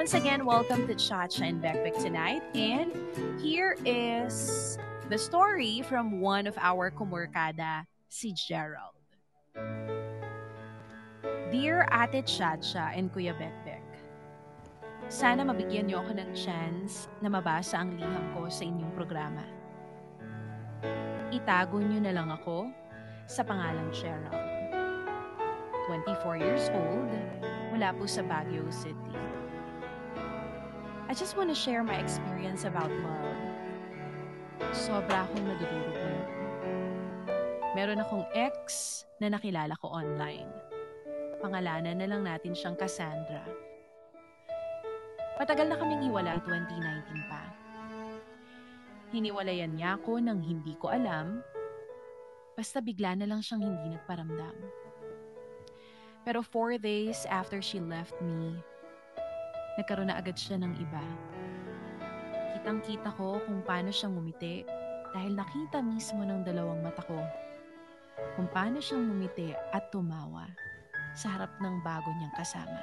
once again, welcome to Chacha and Bekbek tonight. And here is the story from one of our kumurkada, si Gerald. Dear Ate Chacha and Kuya Bekbek, sana mabigyan niyo ako ng chance na mabasa ang liham ko sa inyong programa. Itago niyo na lang ako sa pangalang Gerald. 24 years old, mula po sa Baguio City. I just want to share my experience about love. Sobra akong nadudurog ngayon. Meron akong ex na nakilala ko online. Pangalanan na lang natin siyang Cassandra. Patagal na kaming hiwalay 2019 pa. Hiniwalayan niya ako nang hindi ko alam, basta bigla na lang siyang hindi nagparamdam. Pero four days after she left me, nagkaroon na agad siya ng iba. Kitang-kita ko kung paano siyang ngumiti dahil nakita mismo ng dalawang mata ko kung paano siyang ngumiti at tumawa sa harap ng bago niyang kasama.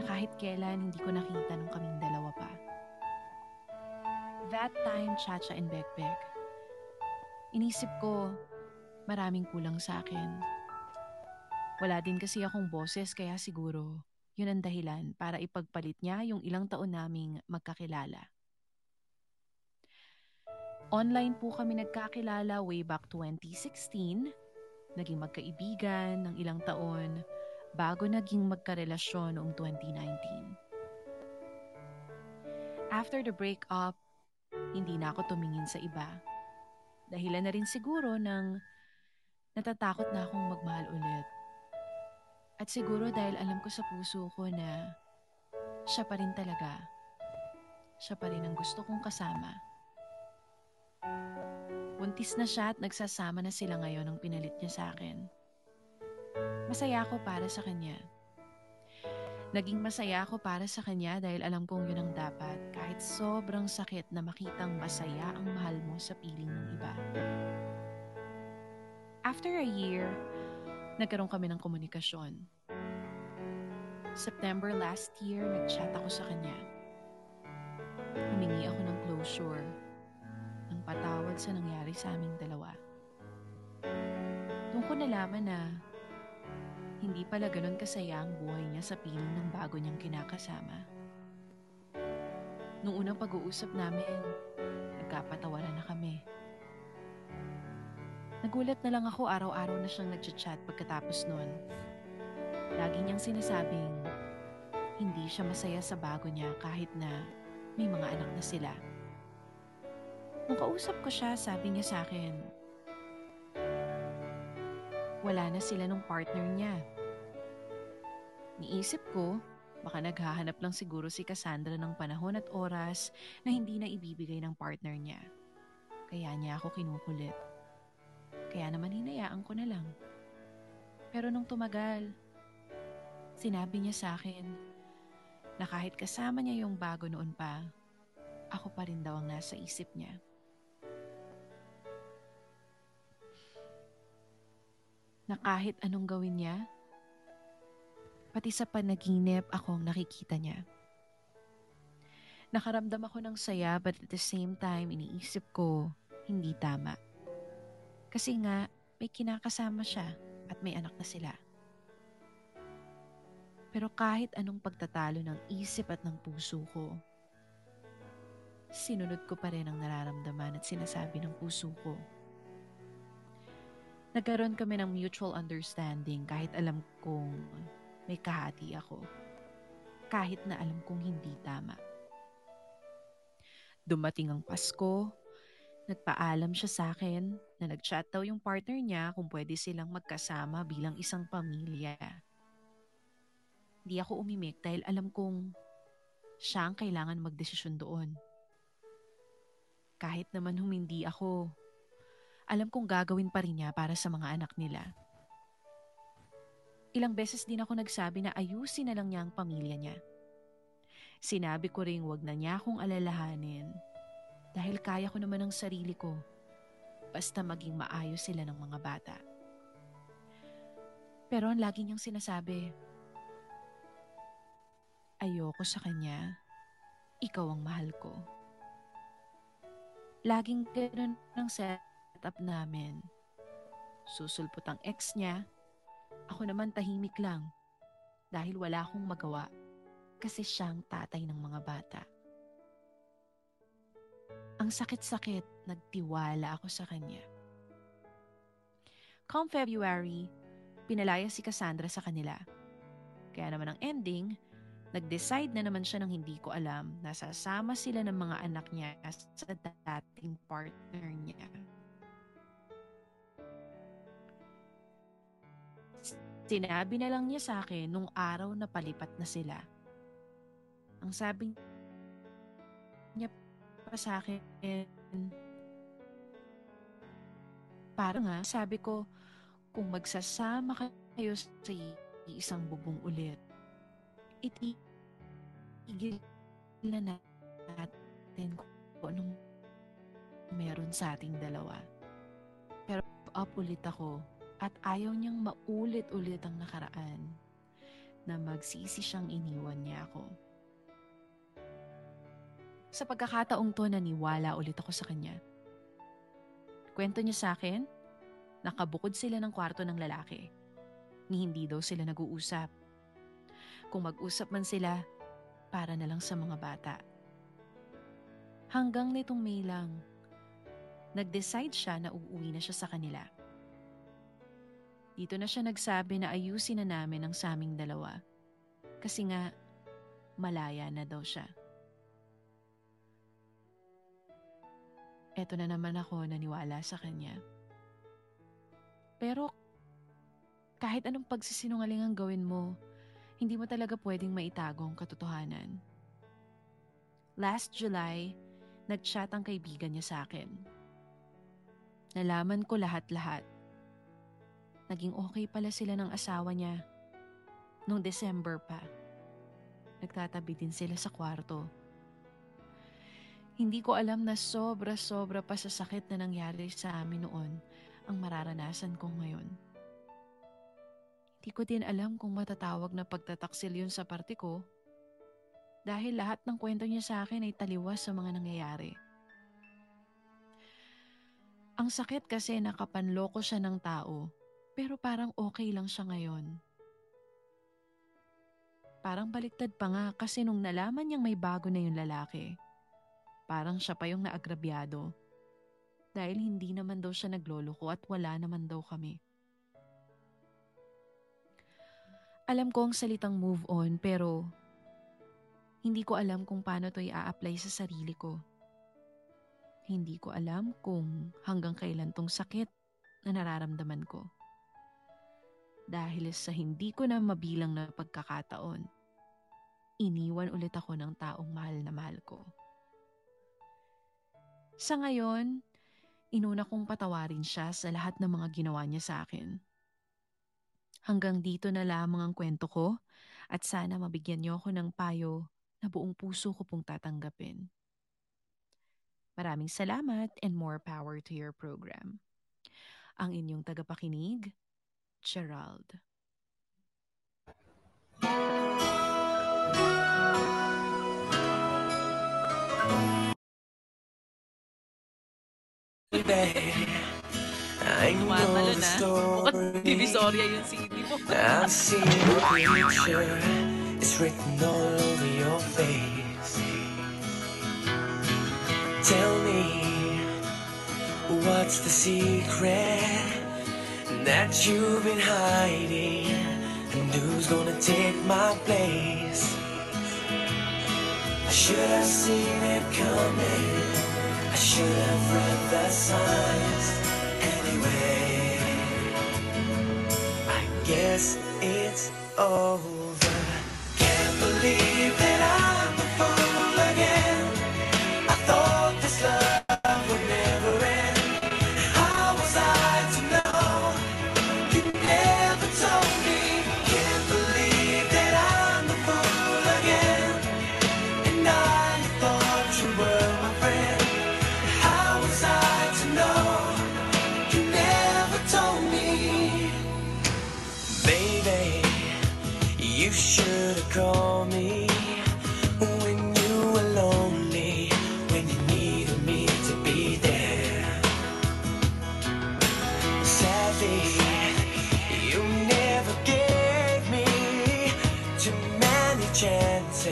Na kahit kailan hindi ko nakita nung kaming dalawa pa. That time, Chacha and Bekbek, inisip ko maraming kulang sa akin. Wala din kasi akong boses kaya siguro yun ang dahilan para ipagpalit niya yung ilang taon naming magkakilala. Online po kami nagkakilala way back 2016. Naging magkaibigan ng ilang taon bago naging magkarelasyon noong 2019. After the breakup, hindi na ako tumingin sa iba. Dahilan na rin siguro ng natatakot na akong magmahal ulit. At siguro dahil alam ko sa puso ko na siya pa rin talaga. Siya pa rin ang gusto kong kasama. Buntis na siya at nagsasama na sila ngayon ang pinalit niya sa akin. Masaya ako para sa kanya. Naging masaya ako para sa kanya dahil alam kong yun ang dapat kahit sobrang sakit na makitang masaya ang mahal mo sa piling ng iba. After a year, nagkaroon kami ng komunikasyon. September last year, nag-chat ako sa kanya. Humingi ako ng closure ng patawad sa nangyari sa aming dalawa. Doon ko nalaman na hindi pala ganun kasaya ang buhay niya sa piling ng bago niyang kinakasama. Noong unang pag-uusap namin, nagkapatawaran na kami. Nagulat na lang ako araw-araw na siyang nag-chat pagkatapos nun. Lagi niyang sinasabing hindi siya masaya sa bago niya kahit na may mga anak na sila. Nung kausap ko siya, sabi niya sa akin, wala na sila nung partner niya. Niisip ko, baka naghahanap lang siguro si Cassandra ng panahon at oras na hindi na ibibigay ng partner niya. Kaya niya ako kinukulit. Kaya naman hinayaan ko na lang. Pero nung tumagal, sinabi niya sa akin na kahit kasama niya yung bago noon pa, ako pa rin daw ang nasa isip niya. Na kahit anong gawin niya, pati sa panaginip ako ang nakikita niya. Nakaramdam ako ng saya but at the same time iniisip ko hindi tama. Kasi nga may kinakasama siya at may anak na sila. Pero kahit anong pagtatalo ng isip at ng puso ko, sinunod ko pa rin ang nararamdaman at sinasabi ng puso ko. Nagkaroon kami ng mutual understanding kahit alam kong may kahati ako. Kahit na alam kong hindi tama. Dumating ang Pasko, nagpaalam siya sa akin na nagchat daw yung partner niya kung pwede silang magkasama bilang isang pamilya. Hindi ako umimik dahil alam kong siya ang kailangan magdesisyon doon. Kahit naman humindi ako, alam kong gagawin pa rin niya para sa mga anak nila. Ilang beses din ako nagsabi na ayusin na lang niya ang pamilya niya. Sinabi ko ring wag na niya akong alalahanin dahil kaya ko naman ang sarili ko basta maging maayos sila ng mga bata. Pero ang lagi niyang sinasabi, ayoko sa kanya, ikaw ang mahal ko. Laging ganun ang setup namin. Susulpot ang ex niya, ako naman tahimik lang dahil wala akong magawa kasi siyang tatay ng mga bata. Ang sakit-sakit, nagtiwala ako sa kanya. Come February, pinalaya si Cassandra sa kanila. Kaya naman ang ending, Nag-decide na naman siya ng hindi ko alam na sasama sila ng mga anak niya sa dating partner niya. Sinabi na lang niya sa akin nung araw na palipat na sila. Ang sabi pa sa akin, para nga sabi ko, kung magsasama kayo sa isang bubong ulit, itigil na natin kung anong meron sa ating dalawa. Pero up ulit ako at ayaw niyang maulit-ulit ang nakaraan na magsisi siyang iniwan niya ako. Sa pagkakataong to, naniwala ulit ako sa kanya. Kwento niya sa akin, nakabukod sila ng kwarto ng lalaki. Ni hindi daw sila nag-uusap kung mag-usap man sila, para na lang sa mga bata. Hanggang nitong May lang, nag-decide siya na uuwi na siya sa kanila. Dito na siya nagsabi na ayusin na namin ang saming dalawa. Kasi nga, malaya na daw siya. Eto na naman ako naniwala sa kanya. Pero kahit anong pagsisinungaling ang gawin mo, hindi mo talaga pwedeng maitago ang katotohanan. Last July, nag-chat ang kaibigan niya sa akin. Nalaman ko lahat-lahat. Naging okay pala sila ng asawa niya. Noong December pa. Nagtatabi din sila sa kwarto. Hindi ko alam na sobra-sobra pa sa sakit na nangyari sa amin noon ang mararanasan ko ngayon. Di ko din alam kung matatawag na pagtataksil yun sa parte ko dahil lahat ng kwento niya sa akin ay taliwas sa mga nangyayari. Ang sakit kasi nakapanloko siya ng tao pero parang okay lang siya ngayon. Parang baliktad pa nga kasi nung nalaman niyang may bago na yung lalaki, parang siya pa yung naagrabyado. Dahil hindi naman daw siya nagloloko at wala naman daw kami. Alam ko ang salitang move on pero hindi ko alam kung paano to i-apply sa sarili ko. Hindi ko alam kung hanggang kailan tong sakit na nararamdaman ko. Dahil sa hindi ko na mabilang na pagkakataon, iniwan ulit ako ng taong mahal na mahal ko. Sa ngayon, inuna kong patawarin siya sa lahat ng mga ginawa niya sa akin. Hanggang dito na lamang ang kwento ko at sana mabigyan niyo ako ng payo na buong puso ko pong tatanggapin. Maraming salamat and more power to your program. Ang inyong tagapakinig, Gerald. Baby. I know the story. Divisoria yung CD mo. I see the picture. It's written all over your face. Tell me, what's the secret that you've been hiding? And who's gonna take my place? I should have seen it coming. Should have read the signs. Anyway. I guess it's over.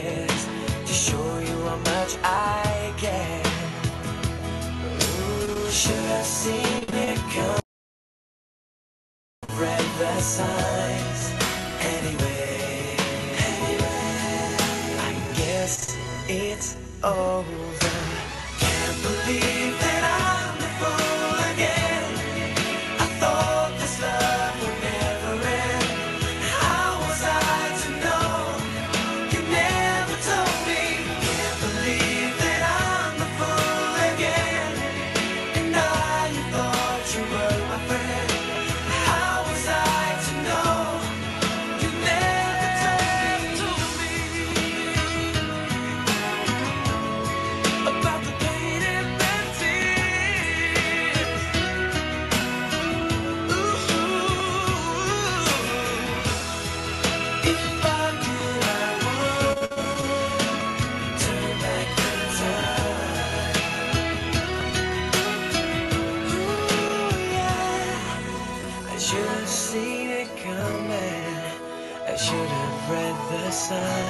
Test to show you how much I care. Ooh, should have seen inside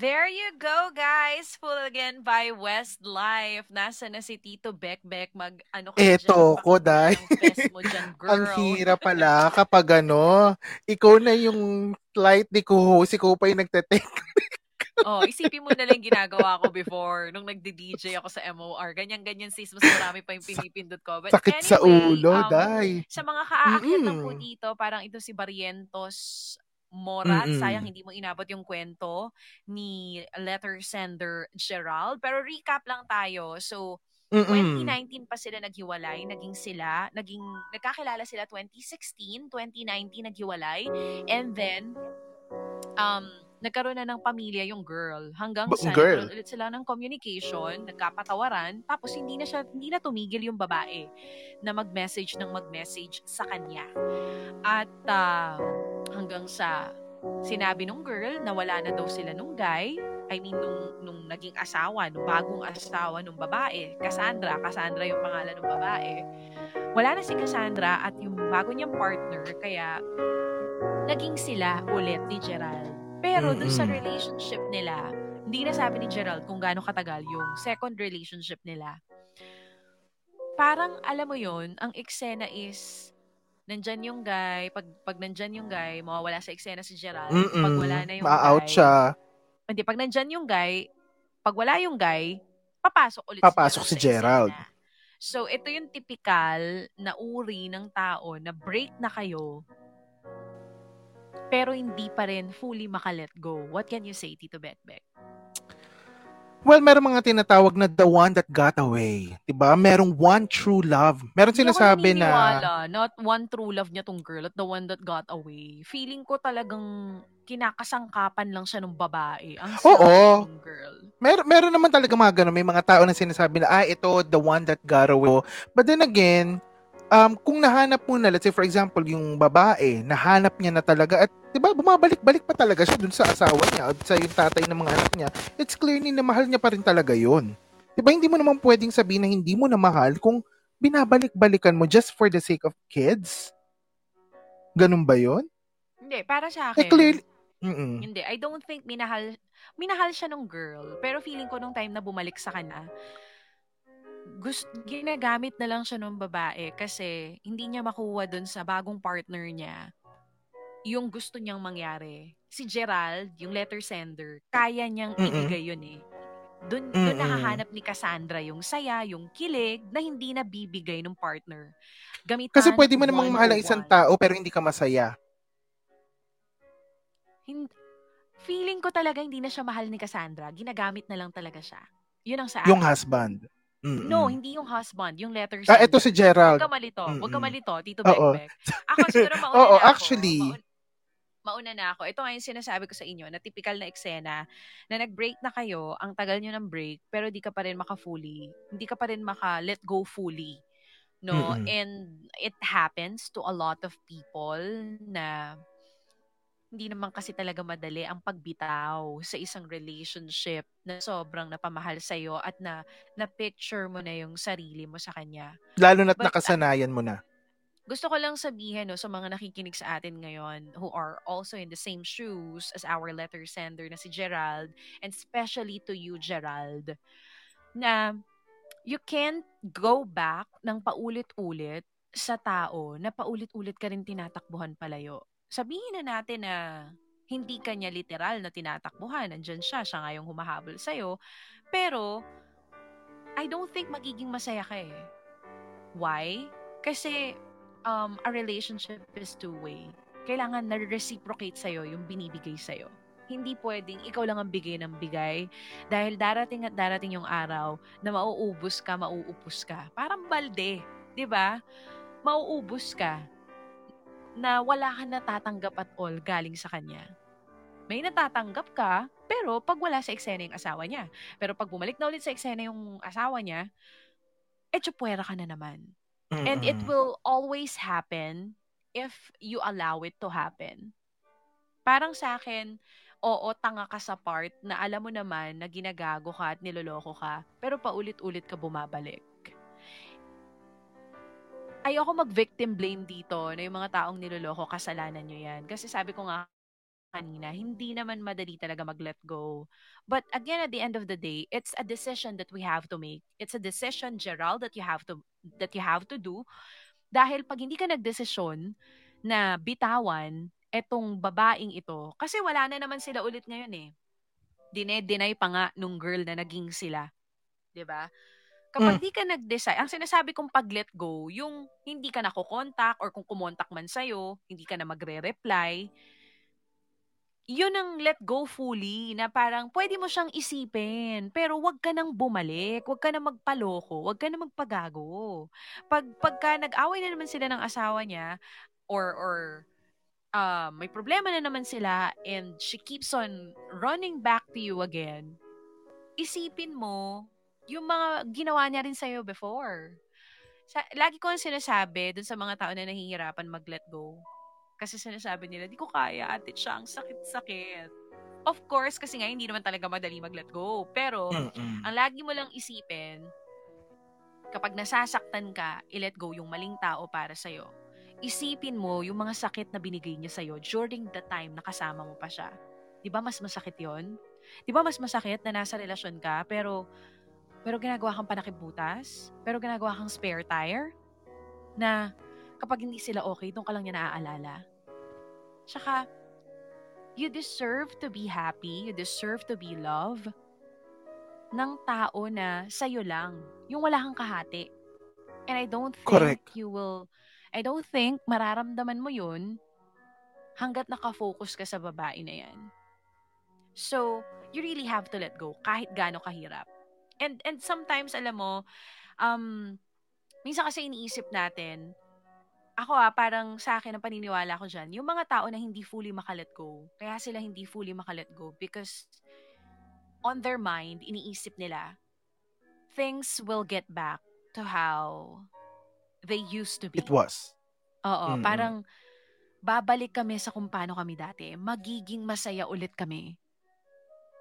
There you go, guys. Full again by Westlife. Nasa na si Tito Beck mag ano ka Eto dyan, ko, girl. Ang hirap pala kapag ano, ikaw na yung flight ni co-host, ikaw pa yung nagte-take. oh, isipin mo na lang ginagawa ko before nung nagdi-DJ ako sa MOR. Ganyan-ganyan sis, mas marami pa yung pinipindot ko. But Sakit sa anyway, ulo, um, Day. Sa mga kaaakyat lang po dito, parang ito si Barrientos Morat. Mm-mm. Sayang hindi mo inabot yung kwento ni letter sender Gerald. Pero recap lang tayo. So, Mm-mm. 2019 pa sila naghiwalay, naging sila, naging nagkakilala sila 2016, 2019 naghiwalay, and then um nagkaroon na ng pamilya yung girl hanggang sa girl? ulit sila ng communication, nagkapatawaran, tapos hindi na siya hindi na tumigil yung babae na mag-message ng mag-message sa kanya. At ah, hanggang sa sinabi nung girl na wala na daw sila nung guy, I mean nung nung naging asawa, nung bagong asawa nung babae, Cassandra, Cassandra yung pangalan ng babae. Wala na si Cassandra at yung bago niyang partner kaya naging sila ulit ni Gerald. Pero dun sa relationship nila, hindi na sabi ni Gerald kung gaano katagal yung second relationship nila. Parang alam mo yon ang eksena is nandyan yung guy, pag, pag nandyan yung guy, mawawala sa eksena si Gerald. Pag wala na yung Ma-out guy, siya. hindi, pag nandyan yung guy, pag wala yung guy, papasok ulit Papasok si si Gerald. Gerald. sa eksena. So, ito yung typical na uri ng tao na break na kayo, pero hindi pa rin fully makalet go. What can you say, Tito Bekbek? Well, meron mga tinatawag na the one that got away. 'Di ba? Merong one true love. Meron Hindi sinasabi na. Not one true love niya tong girl at the one that got away. Feeling ko talagang kinakasangkapan lang siya ng babae. Ang Oo. ng girl. Mer meron naman talaga mga ganun. May mga tao na sinasabi na, ah, ito, the one that got away. But then again, um, kung nahanap mo na, let's say for example, yung babae, nahanap niya na talaga at, di ba, bumabalik-balik pa talaga siya dun sa asawa niya at sa yung tatay ng mga anak niya, it's clearly na mahal niya pa rin talaga yun. Di ba, hindi mo naman pwedeng sabihin na hindi mo na mahal kung binabalik-balikan mo just for the sake of kids? Ganun ba yun? Hindi, para sa Eh, akin. clearly, Mm-mm. Hindi, I don't think minahal minahal siya nung girl. Pero feeling ko nung time na bumalik sa kanya, gust, ginagamit na lang siya nung babae kasi hindi niya makuha dun sa bagong partner niya yung gusto niyang mangyari. Si Gerald, yung letter sender, kaya niyang Mm-mm. ibigay yun eh. Doon doon nahahanap ni Cassandra yung saya, yung kilig na hindi na bibigay ng partner. Gamitan Kasi pwede mo namang mahal ang isang 101. tao pero hindi ka masaya. Hin- feeling ko talaga hindi na siya mahal ni Cassandra. Ginagamit na lang talaga siya. Yun ang sa Yung husband. Mm-mm. No, hindi yung husband, yung letter Ah, sender. ito si Huwag Gerald. ka malito. Huwag ka Mm-mm. malito, Tito. Bekbek. Ako siguro mauna Oo, na ako. actually. Mauna, mauna na ako. Ito nga yung sinasabi ko sa inyo na typical na eksena na nag-break na kayo, ang tagal nyo ng break, pero di ka pa rin maka-fully, hindi ka pa rin maka-let go fully. No? Mm-mm. And it happens to a lot of people na hindi naman kasi talaga madali ang pagbitaw sa isang relationship na sobrang napamahal sa'yo at na na-picture mo na yung sarili mo sa kanya Lalo na't But, nakasanayan mo na. gusto ko lang sabihin no, sa mga nakikinig sa atin ngayon who are also in the same shoes as our letter sender na si Gerald and especially to you Gerald na you can't go back ng paulit-ulit sa tao na paulit-ulit ka rin tinatakbuhan palayo. Sabihin na natin na hindi kanya literal na tinatakbuhan. Nandyan siya, siya nga yung humahabol sa'yo. Pero, I don't think magiging masaya ka eh. Why? Kasi, um, a relationship is two-way. Kailangan na-reciprocate sa'yo yung binibigay sa'yo. Hindi pwedeng ikaw lang ang bigay ng bigay dahil darating at darating yung araw na mauubos ka, mauupos ka. Parang balde, di ba? Mauubos ka na wala ka natatanggap at all galing sa kanya. May natatanggap ka, pero pag wala sa eksena yung asawa niya. Pero pag bumalik na ulit sa eksena yung asawa niya, eh, tsupwera ka na naman. And it will always happen if you allow it to happen. Parang sa akin, oo, tanga ka sa part na alam mo naman na ginagago ka at niloloko ka, pero paulit-ulit ka bumabalik. Ayoko mag-victim blame dito na yung mga taong niloloko, kasalanan nyo yan. Kasi sabi ko nga kanina, hindi naman madali talaga mag-let go. But again, at the end of the day, it's a decision that we have to make. It's a decision, Gerald, that you have to that you have to do. Dahil pag hindi ka nagdesisyon na bitawan etong babaeng ito, kasi wala na naman sila ulit ngayon eh. Dine-deny pa nga nung girl na naging sila. 'Di ba? Kapag Mm. di ka nag-decide, ang sinasabi kong pag-let go, yung hindi ka na kukontak or kung kumontak man sa'yo, hindi ka na magre-reply, yun ang let go fully na parang pwede mo siyang isipin pero wag ka nang bumalik, wag ka nang magpaloko, wag ka nang magpagago. Pag pagka nag-away na naman sila ng asawa niya or or uh, may problema na naman sila and she keeps on running back to you again, isipin mo yung mga ginawa niya rin sa'yo before. Sa, lagi ko ang sinasabi dun sa mga tao na nahihirapan mag-let go. Kasi sinasabi nila, di ko kaya, ate siya, ang sakit-sakit. Of course, kasi nga hindi naman talaga madali mag-let go. Pero, Mm-mm. ang lagi mo lang isipin, kapag nasasaktan ka, i-let go yung maling tao para sa'yo. Isipin mo yung mga sakit na binigay niya sa'yo during the time na kasama mo pa siya. Di ba mas masakit yon? Di ba mas masakit na nasa relasyon ka, pero pero ginagawa kang panakibutas? Pero ginagawa kang spare tire? Na kapag hindi sila okay, doon ka lang niya naaalala. Tsaka, you deserve to be happy, you deserve to be loved ng tao na sa'yo lang. Yung wala kang kahati. And I don't think Correct. you will, I don't think mararamdaman mo yun hanggat nakafocus ka sa babae na yan. So, you really have to let go kahit gaano kahirap. And and sometimes alam mo, um minsan kasi iniisip natin, ako ah, parang sa akin ang paniniwala ko diyan, yung mga tao na hindi fully makalet go. Kaya sila hindi fully makalet go because on their mind iniisip nila things will get back to how they used to be. It was. Oo, Mm-mm. parang babalik kami sa kung paano kami dati. Magiging masaya ulit kami.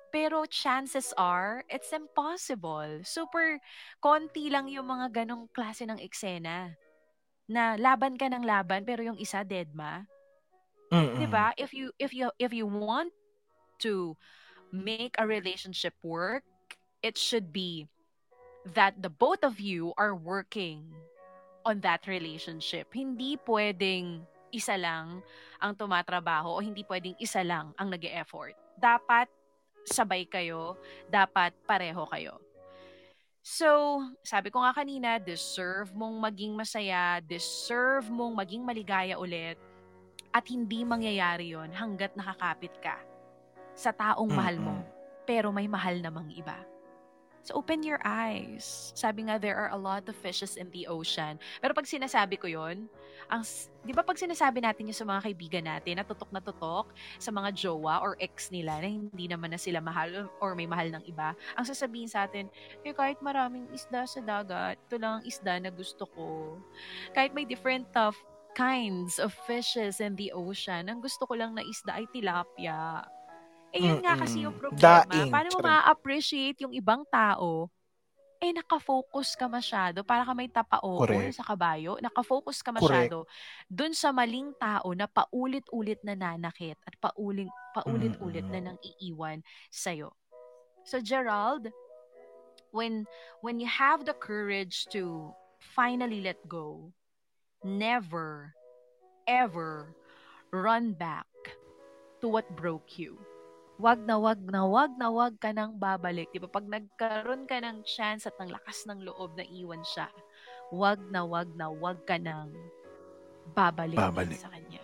Pero chances are, it's impossible. Super konti lang yung mga ganong klase ng eksena. Na laban ka ng laban pero yung isa dead ma. Mm-mm. 'Di ba? If you if you if you want to make a relationship work, it should be that the both of you are working on that relationship. Hindi pwedeng isa lang ang tumatrabaho o hindi pwedeng isa lang ang nag effort Dapat sabay kayo, dapat pareho kayo. So, sabi ko nga kanina, deserve mong maging masaya, deserve mong maging maligaya ulit, at hindi mangyayari yon hanggat nakakapit ka sa taong mahal mo, pero may mahal namang iba. So open your eyes. Sabi nga, there are a lot of fishes in the ocean. Pero pag sinasabi ko yon, ang, di ba pag sinasabi natin yung sa mga kaibigan natin, na tutok na tutok sa mga jowa or ex nila na hindi naman na sila mahal or may mahal ng iba, ang sasabihin sa atin, eh, kahit maraming isda sa dagat, ito lang ang isda na gusto ko. Kahit may different uh, kinds of fishes in the ocean, ang gusto ko lang na isda ay tilapia. Eh, yun nga kasi yung problema. Daing. Paano mo ma-appreciate yung ibang tao eh nakafocus ka masyado, para ka may tapao Correct. sa kabayo, nakafocus ka masyado dun sa maling tao na paulit-ulit na nanakit at pauling, paulit-ulit na nang iiwan sa'yo. So Gerald, when when you have the courage to finally let go, never ever run back to what broke you. Wag na wag na wag na wag ka nang babalik. Di ba? Pag nagkaroon ka ng chance at ng lakas ng loob na iwan siya, wag na wag na wag ka nang babalik, Babalik. sa kanya.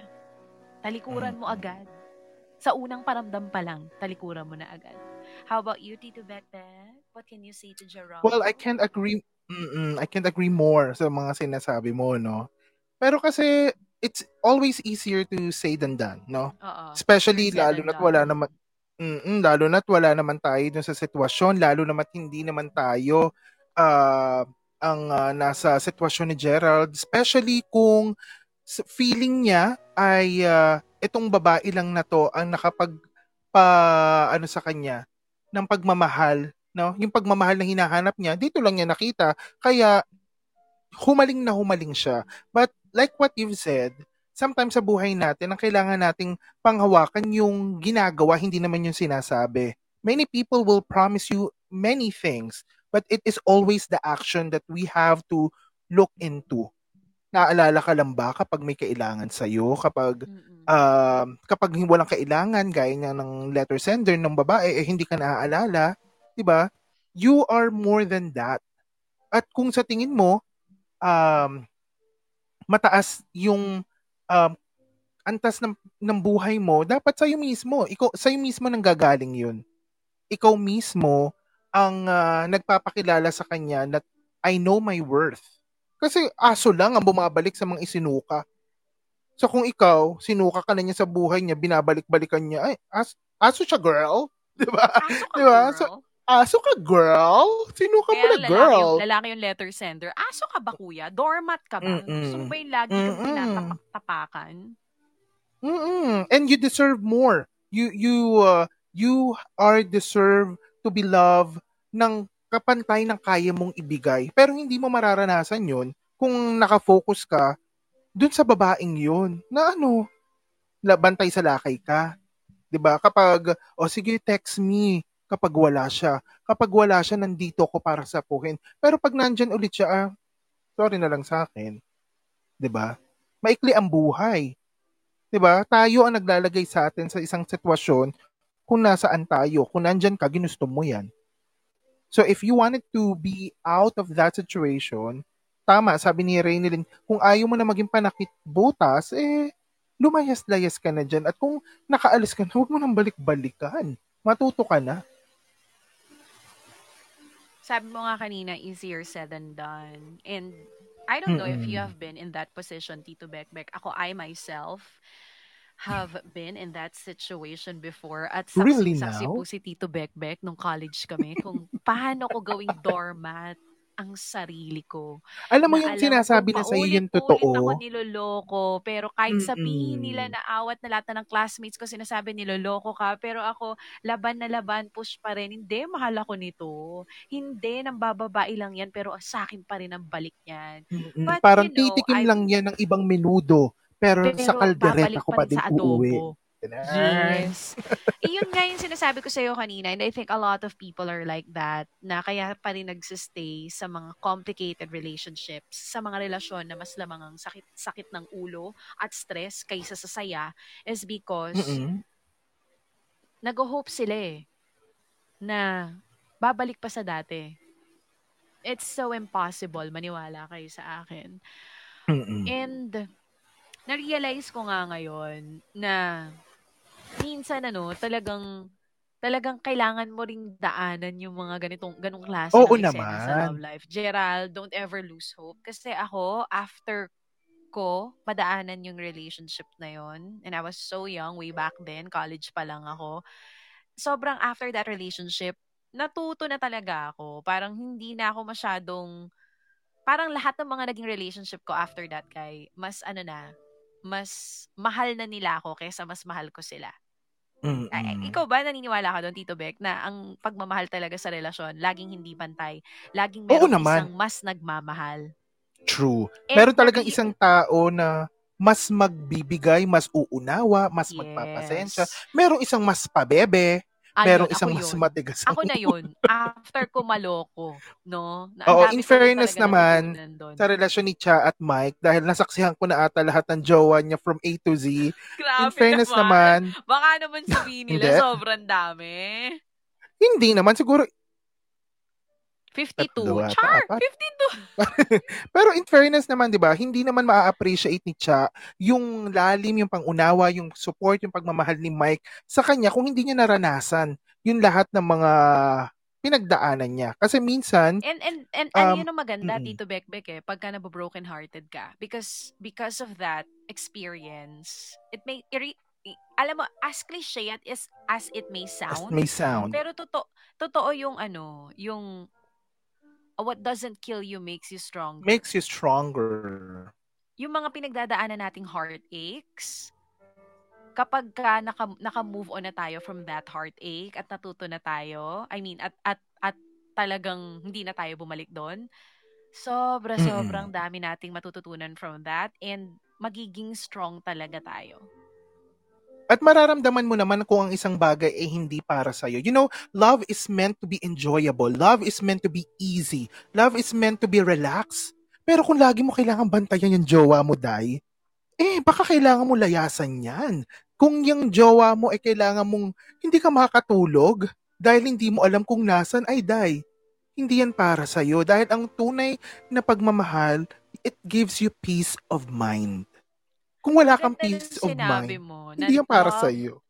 Talikuran mo agad. Sa unang paramdam pa lang, talikuran mo na agad. How about you, Tito Bekbek? What can you say to Jerome? Well, I can't agree mm I can't agree more sa mga sinasabi mo, no? Pero kasi it's always easier to say than done, no? Oo. Especially lalo done. wala naman Mm, lalo na't wala naman tayo dun sa sitwasyon, lalo na't hindi naman tayo ah, ang ah, nasa sitwasyon ni Gerald, especially kung feeling niya ay ah, itong babae lang na to ang nakapag pa ano sa kanya ng pagmamahal, no? Yung pagmamahal na hinahanap niya, dito lang niya nakita. Kaya humaling na humaling siya. But like what you've said, sometimes sa buhay natin, ang kailangan nating panghawakan yung ginagawa, hindi naman yung sinasabi. Many people will promise you many things, but it is always the action that we have to look into. Naalala ka lang ba kapag may kailangan sa'yo, kapag Mm-mm. um, kapag walang kailangan, gaya nga ng letter sender ng babae, eh, hindi ka naaalala, di ba? You are more than that. At kung sa tingin mo, um, mataas yung um, antas ng, ng buhay mo, dapat sa'yo mismo. Ikaw, sa'yo mismo nang gagaling yun. Ikaw mismo ang ah, nagpapakilala sa kanya na I know my worth. Kasi aso lang ang bumabalik sa mga isinuka. So kung ikaw, sinuka ka na niya sa buhay niya, binabalik-balikan niya, ay, as, aso siya girl. Di ba? Aso ka, Di ba? girl. So, aso ka girl? Sinuka mo Kaya na lalaki girl. yung, lalaki yung letter sender. Aso ka ba, kuya? Doormat ka ba? Mm-mm. Gusto mo ba yung lagi kang Mm-mm. tinatapak-tapakan? Mm-mm. And you deserve more. You you uh, you are deserve to be loved ng kapantay ng kaya mong ibigay. Pero hindi mo mararanasan 'yon kung nakafocus ka dun sa babaeng 'yon. Na ano, labantay sa lakay ka. 'Di ba? Kapag o sige text me kapag wala siya. Kapag wala siya nandito ako para sapuhin. Pero pag nandyan ulit siya, ah, sorry na lang sa akin. 'Di ba? Maikli ang buhay. 'Di ba? Tayo ang naglalagay sa atin sa isang sitwasyon kung nasaan tayo. Kung nandyan ka, ginusto mo 'yan. So if you wanted to be out of that situation, tama, sabi ni Rainilin, kung ayaw mo na maging panakit butas, eh, lumayas-layas ka na dyan. At kung nakaalis ka na, huwag mo nang balik-balikan. Matuto ka na. Sabi mo nga kanina, easier said than done. And I don't know if you have been in that position, Tito Bekbek. Ako, I myself have been in that situation before. At Really saksi-saksi now? po si Tito Bekbek nung college kami kung paano ko gawing doormat ang sarili ko. Alam mo na yung alam sinasabi ko na sa iyo yung paulit-ulit ako totoo? niloloko. Pero kahit sabihin Mm-mm. nila na awat na lahat na ng classmates ko sinasabi niloloko ka. Pero ako, laban na laban, push pa rin. Hindi, mahal ako nito. Hindi, nang bababae lang yan. Pero sa akin pa rin ang balik niyan. Mm-mm. But, Parang you know, titikim I- lang yan ng ibang menudo. Pero, sa Pero kaldereta babalik ko pa din sa uuwi. adobo. Yes. Iyon nga yung sinasabi ko sa'yo kanina. And I think a lot of people are like that. Na kaya pa rin nagsistay sa mga complicated relationships. Sa mga relasyon na mas lamang ang sakit, sakit ng ulo at stress kaysa sa saya is because Mm-mm. nag-hope sila eh. na babalik pa sa dati. It's so impossible, maniwala kayo sa akin. Mm-mm. And na-realize ko nga ngayon na minsan ano, talagang talagang kailangan mo ring daanan yung mga ganitong ganung klase Oo ng eksena sa naman. love life. Gerald, don't ever lose hope. Kasi ako, after ko madaanan yung relationship na yon and I was so young way back then, college pa lang ako. Sobrang after that relationship, natuto na talaga ako. Parang hindi na ako masyadong parang lahat ng mga naging relationship ko after that guy, mas ano na, mas mahal na nila ako kaysa mas mahal ko sila. Mm-mm. Ay, ikaw ba naniniwala ka doon, Tito Beck, na ang pagmamahal talaga sa relasyon, laging hindi pantay, laging Oo naman. isang mas nagmamahal. True. And Meron talagang isang tao na mas magbibigay, mas uunawa, mas magpapasensya. Yes. Merong isang mas pabebe, Ayun, merong isang mas matigas. Ako na yun. After ko maloko, no? Na, Oo, in fairness naman, doon. sa relasyon ni Cha at Mike dahil nasaksihan ko na ata lahat ng jowa niya from A to Z. Grabe In fairness naman, Baka naman sabihin nila, sobrang dami. hindi naman siguro 52. Tatlo ata, Char! apat. 52! pero in fairness naman 'di ba, hindi naman maa-appreciate ni Cha yung lalim, yung pangunawa, yung support, yung pagmamahal ni Mike sa kanya kung hindi niya naranasan yung lahat ng mga pinagdaanan niya. Kasi minsan, And and and ano Um, yun ang maganda mm-mm. Tito Bekbek eh pagka na broken hearted ka because because of that experience it may iri- i- alam mo as cliche at is as it may as sound may sound, pero totoo totoo yung ano yung what doesn't kill you makes you strong makes you stronger. yung mga pinagdadaanan nating heartaches kapag ka naka, naka-move on na tayo from that heartache at natuto na tayo, I mean, at, at, at talagang hindi na tayo bumalik doon, sobra, Mm-mm. sobrang dami nating matututunan from that and magiging strong talaga tayo. At mararamdaman mo naman kung ang isang bagay ay hindi para sa'yo. You know, love is meant to be enjoyable. Love is meant to be easy. Love is meant to be relaxed. Pero kung lagi mo kailangan bantayan yung jowa mo, Day, eh, baka kailangan mo layasan yan. Kung yung jowa mo ay kailangan mong hindi ka makatulog dahil hindi mo alam kung nasan ay, Day, hindi yan para sa'yo. Dahil ang tunay na pagmamahal, it gives you peace of mind. Kung wala kang peace of mind, mo hindi yan para love, sa'yo.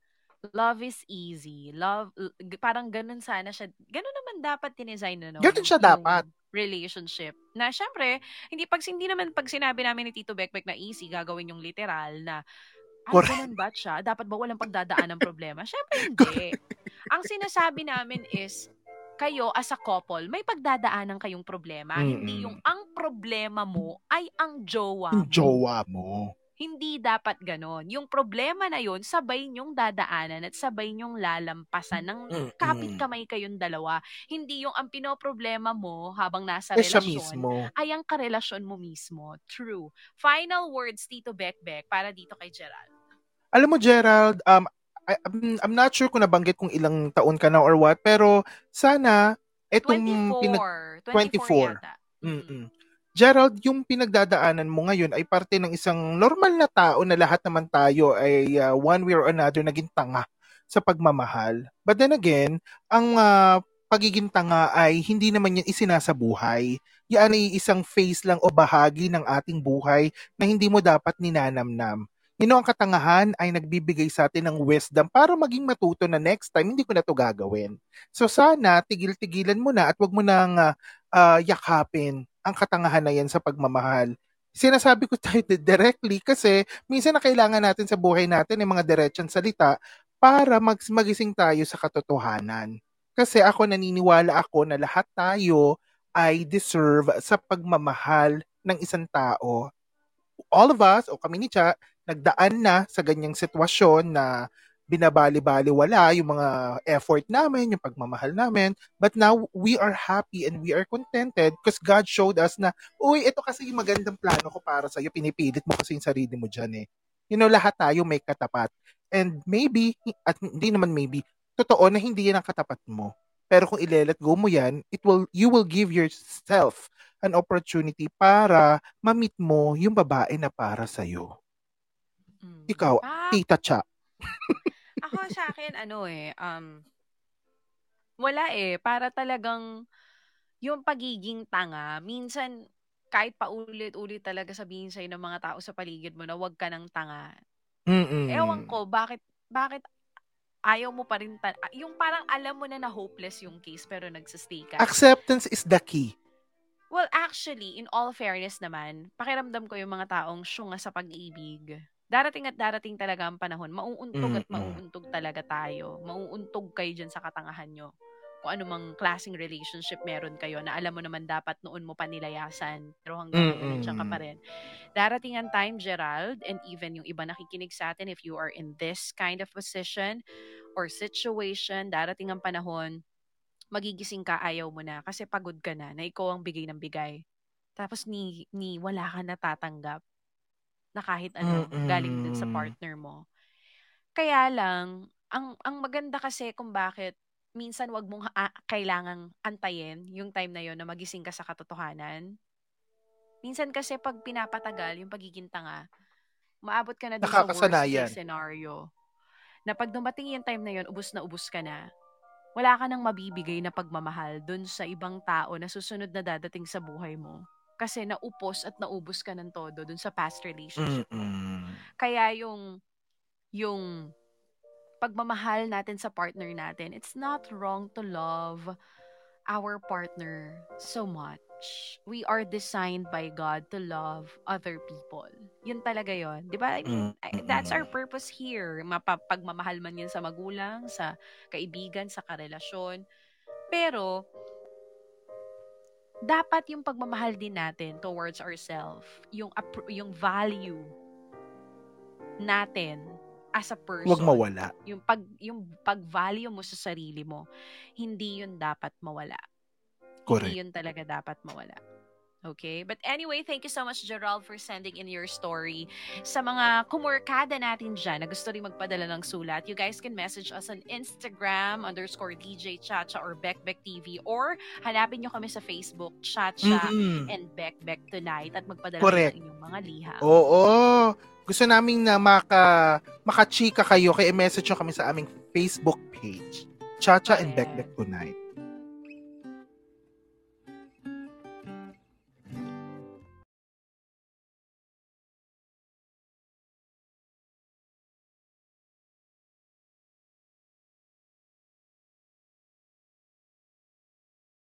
love is easy. Love, parang ganun sana siya. Ganun naman dapat dinesign na, no? Ganun siya yung dapat. relationship. Na syempre, hindi pag hindi naman pag sinabi namin ni Tito Bekbek na easy, gagawin yung literal na Correct. ganun ba siya? Dapat ba walang pagdadaan ng problema? Syempre, hindi. Ang sinasabi namin is, kayo as a couple, may pagdadaanan kayong problema. Hindi Mm-mm. yung ang problema mo ay ang jowa Yung mo. jowa mo. Hindi dapat ganon. Yung problema na yun, sabay nyong dadaanan at sabay nyong lalampasan ng kapit kamay kayong dalawa. Hindi yung ang pinoproblema mo habang nasa Eh, relasyon mismo. ay ang karelasyon mo mismo. True. Final words, Tito Bekbek, para dito kay Gerald. Alam mo, Gerald, um, I, I'm, I'm not sure kung nabanggit kung ilang taon ka na or what, pero sana itong 24. pinag... 24, 24. yata. Mm. Mm-mm. Gerald, yung pinagdadaanan mo ngayon ay parte ng isang normal na tao na lahat naman tayo ay uh, one way or another naging tanga sa pagmamahal. But then again, ang uh, pagiging tanga ay hindi naman yan isinasabuhay. Yan ay isang phase lang o bahagi ng ating buhay na hindi mo dapat ninanamnam. Know, ang katangahan ay nagbibigay sa atin ng wisdom para maging matuto na next time, hindi ko na to gagawin. So sana, tigil-tigilan mo na at wag mo nang uh, uh, yakapin ang katangahan na yan sa pagmamahal. Sinasabi ko tayo directly kasi minsan na kailangan natin sa buhay natin ng mga diretsang salita para mag magising tayo sa katotohanan. Kasi ako naniniwala ako na lahat tayo ay deserve sa pagmamahal ng isang tao. All of us, o kami ni Cha, nagdaan na sa ganyang sitwasyon na binabali-bali wala yung mga effort namin, yung pagmamahal namin. But now, we are happy and we are contented because God showed us na, uy, ito kasi yung magandang plano ko para sa'yo. Pinipilit mo kasi yung sarili mo dyan eh. You know, lahat tayo may katapat. And maybe, at hindi naman maybe, totoo na hindi yan ang katapat mo. Pero kung ile-let go mo yan, it will, you will give yourself an opportunity para ma-meet mo yung babae na para sa'yo. Mm. Ikaw, Ah, Tita Cha. ako sa akin, ano eh, um, Wala eh. Para talagang yung pagiging tanga, minsan kahit paulit-ulit talaga sabihin sa'yo ng mga tao sa paligid mo na huwag ka ng tanga. Mm-mm. Ewan ko, bakit, bakit ayaw mo pa rin, ta- yung parang alam mo na na hopeless yung case pero nagsastay ka. Acceptance is the key. Well, actually, in all fairness naman, pakiramdam ko yung mga taong syunga sa pag-ibig. Darating at darating talaga ang panahon, mauuntog at Mm-mm. mauuntog talaga tayo. Mauuntog kayo dyan sa katangahan nyo. Kung anumang klaseng relationship meron kayo na alam mo naman dapat noon mo pa nilayasan. Pero hanggang ngayon, Mm-mm. nandiyan ka pa rin. Darating ang time, Gerald, and even yung iba nakikinig sa atin, if you are in this kind of position or situation, darating ang panahon, magigising ka, ayaw mo na. Kasi pagod ka na, na ikaw ang bigay ng bigay. Tapos ni, ni wala ka natatanggap na kahit ano, Mm-mm. galing din sa partner mo. Kaya lang, ang, ang maganda kasi kung bakit minsan wag mong ha- kailangang antayin yung time na yon na magising ka sa katotohanan. Minsan kasi pag pinapatagal yung pagiging tanga, maabot ka na din sa worst case scenario. Na pag dumating yung time na yon ubus na ubus ka na, wala ka nang mabibigay na pagmamahal dun sa ibang tao na susunod na dadating sa buhay mo. Kasi naupos at naubos ka ng todo dun sa past relationship mo. Mm-mm. Kaya yung yung pagmamahal natin sa partner natin, it's not wrong to love our partner so much. We are designed by God to love other people. Yun talaga yon, 'di ba? I mean, that's our purpose here. Mapapagmamahal man yan sa magulang, sa kaibigan, sa karelasyon. Pero dapat yung pagmamahal din natin towards ourselves, yung yung value natin as a person. Huwag mawala. Yung pag yung pag-value mo sa sarili mo, hindi yun dapat mawala. Correct. Hindi yun talaga dapat mawala. Okay? But anyway, thank you so much, Gerald, for sending in your story. Sa mga kumurkada natin dyan na gusto rin magpadala ng sulat, you guys can message us on Instagram, underscore DJ Chacha or Beckbeck TV, or hanapin nyo kami sa Facebook, Chacha Mm-mm. and Beckbeck Tonight, at magpadala Correct. ng inyong mga liham. Oo. Gusto naming na maka, makachika kayo, kaya message nyo kami sa aming Facebook page. Chacha and Correct. Beckbeck Tonight.